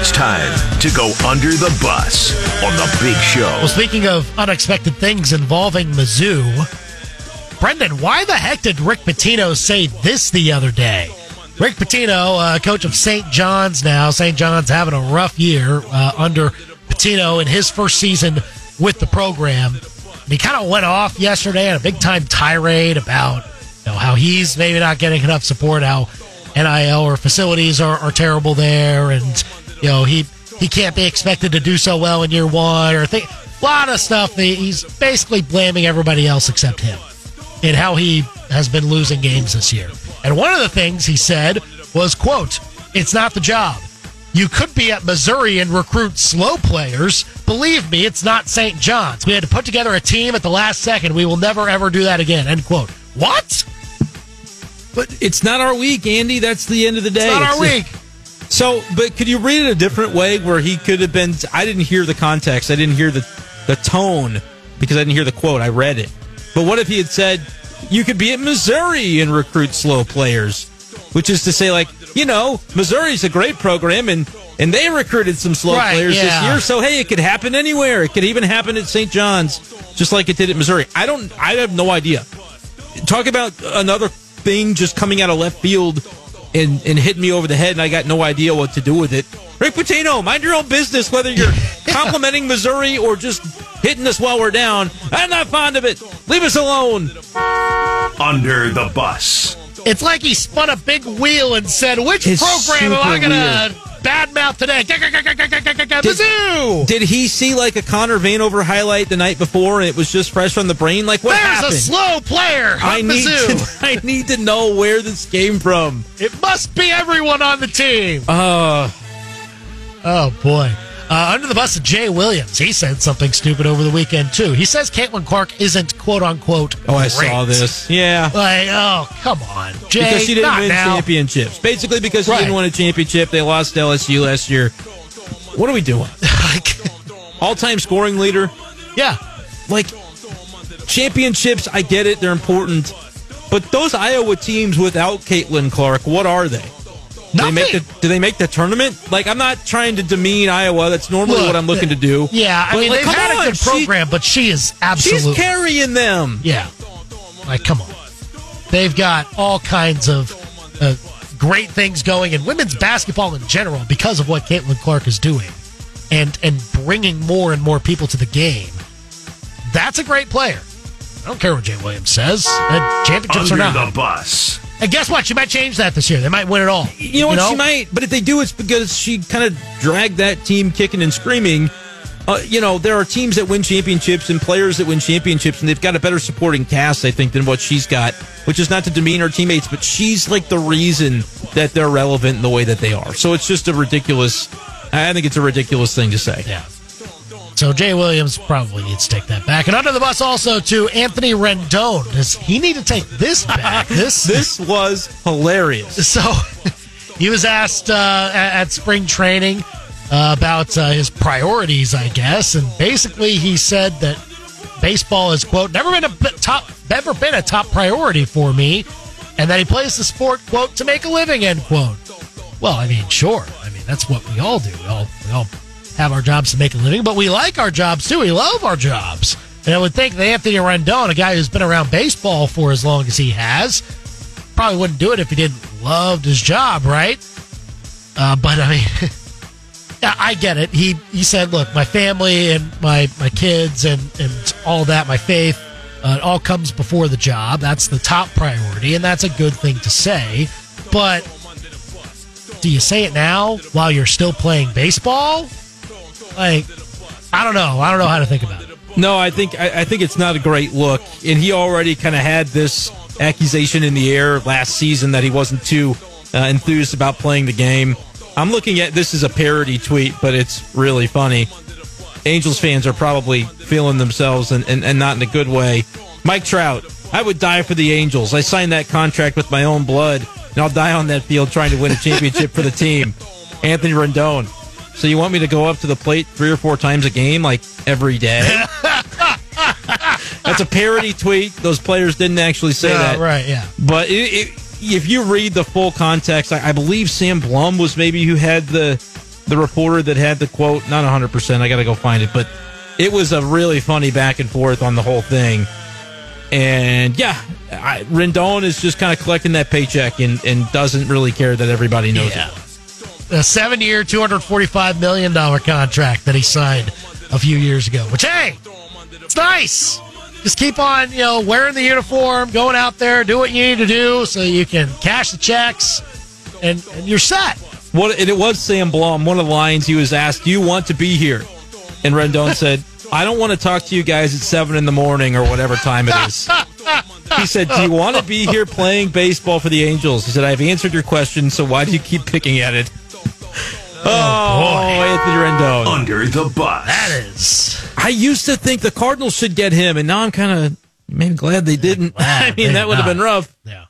It's time to go under the bus on the big show. Well, speaking of unexpected things involving Mizzou, Brendan, why the heck did Rick Pitino say this the other day? Rick Pitino, uh, coach of St. John's now. St. John's having a rough year uh, under Pitino in his first season with the program. And he kind of went off yesterday on a big time tirade about you know, how he's maybe not getting enough support, how NIL or facilities are, are terrible there, and you know he he can't be expected to do so well in year one, or think a lot of stuff. That he's basically blaming everybody else except him in how he has been losing games this year. And one of the things he said was, "quote It's not the job." You could be at Missouri and recruit slow players. Believe me, it's not St. John's. We had to put together a team at the last second. We will never ever do that again. End quote. What? But it's not our week, Andy. That's the end of the day. It's not our week. So, but could you read it a different way where he could have been? I didn't hear the context. I didn't hear the the tone because I didn't hear the quote. I read it. But what if he had said, "You could be at Missouri and recruit slow players," which is to say, like, you know, Missouri's a great program and and they recruited some slow Right, players yeah. this year. So hey, it could happen anywhere. It could even happen at St. John's, just like it did at Missouri. I don't. I have no idea. Talk about another thing just coming out of left field and and hitting me over the head, and I got no idea what to do with it. Rick Pitino, mind your own business. Whether you're complimenting Missouri or just hitting us while we're down, I'm not fond of it. Leave us alone. Under the bus. It's like he spun a big wheel and said, "Which It's program am I going to badmouth today?" Mizzou. Did he see like a Connor Vanover highlight the night before, and it was just fresh on the brain? Like what There's happened? a slow player. I need Mizzou. to, I need to know where this came from. It must be everyone on the team. Uh, Oh boy. Uh, under the bus of Jay Williams, he said something stupid over the weekend too. He says Caitlin Clark isn't quote unquote. oh, I great. saw this. Yeah. Like, oh come on, Jay. because she didn't win now. championships. Basically, because she Right. didn't win a championship, they lost LSU last year. What are we doing? Like, All-time scoring leader. yeah, Like championships, I get it; they're important. But those Iowa teams without Caitlin Clark, what are they? Do they make the Do they make the tournament? Like I'm not trying to demean Iowa. That's normally Look, what I'm looking to do. yeah, I But, mean like, they've had on, a good she- program, but she is she's absolutely carrying them. Yeah. Like, come on. They've got all kinds of uh, great things going in women's basketball in general because of what Caitlin Clark is doing and, and bringing more and more people to the game. That's a great player. I don't care what Jay Williams says. Uh, championships Under or not. the bus. And guess what? She might change that this year. They might win it all. You know what? She might, but if they do, it's because she kind of dragged that team kicking and screaming. Uh, you know, there are teams that win championships and players that win championships, and they've got a better supporting cast, I think, than what she's got. Which is not to demean her teammates, but she's like the reason that they're relevant in the way that they are. So it's just a ridiculous. I think it's a ridiculous thing to say. Yeah. So Jay Williams probably needs to take that back. And under the bus also to Anthony Rendon. Does he need to take this back? This This was hilarious. So he was asked uh, at, at spring training uh, about uh, his priorities, I guess, and basically he said that baseball is quote never been a top never been a top priority for me, and that he plays the sport quote to make a living end quote. Well, I mean, sure, I mean that's what we all do. We all we all have our jobs to make a living, but we like our jobs too. We love our jobs. And I would think that Anthony Rendon, a guy who's been around baseball for as long as he has, probably wouldn't do it if he didn't love his job, right? Uh, but I mean, I get it. He he said, "Look, my family and my my kids and and all that, my faith, uh, it all comes before the job. That's the top priority, and that's a good thing to say. But do you say it now while you're still playing baseball? Like, I don't know. I don't know how to think about it. No, I think I, I think it's not a great look, and he already kind of had this accusation in the air last season that he wasn't too uh, enthused about playing the game. I'm looking at this as a parody tweet, but it's really funny. Angels fans are probably feeling themselves and, and, and not in a good way. Mike Trout, I would die for the Angels. I signed that contract with my own blood, and I'll die on that field trying to win a championship for the team. Anthony Rendon. So you want me to go up to the plate three or four times a game, like every day? That's a parody tweet. Those players didn't actually say Yeah, that. right? Yeah. But it, it, if you read the full context, I, I believe Sam Blum was maybe who had the the reporter that had the quote. Not 100. percent I got to go find it, but it was a really funny back and forth on the whole thing. And yeah, I, Rendon is just kind of collecting that paycheck and, and doesn't really care that everybody knows Yeah. it. A seven year, $245 million contract that he signed a few years ago, which, hey, it's nice. Just keep on, you know, wearing the uniform, going out there, do what you need to do so you can cash the checks and, and you're set. What and it was Sam Blum. One of the lines he was asked, "Do you want to be here?" And Rendon said, "I don't want to talk to you guys at seven in the morning or whatever time it is." He said, "Do you want to be here playing baseball for the Angels?" He said, "I've answered your question, so why do you keep picking at it?" Oh, Anthony Rendon. Under the bus. That is. I used to think the Cardinals should get him, and now I'm kind of maybe glad they didn't. I mean, that would have been rough. Yeah.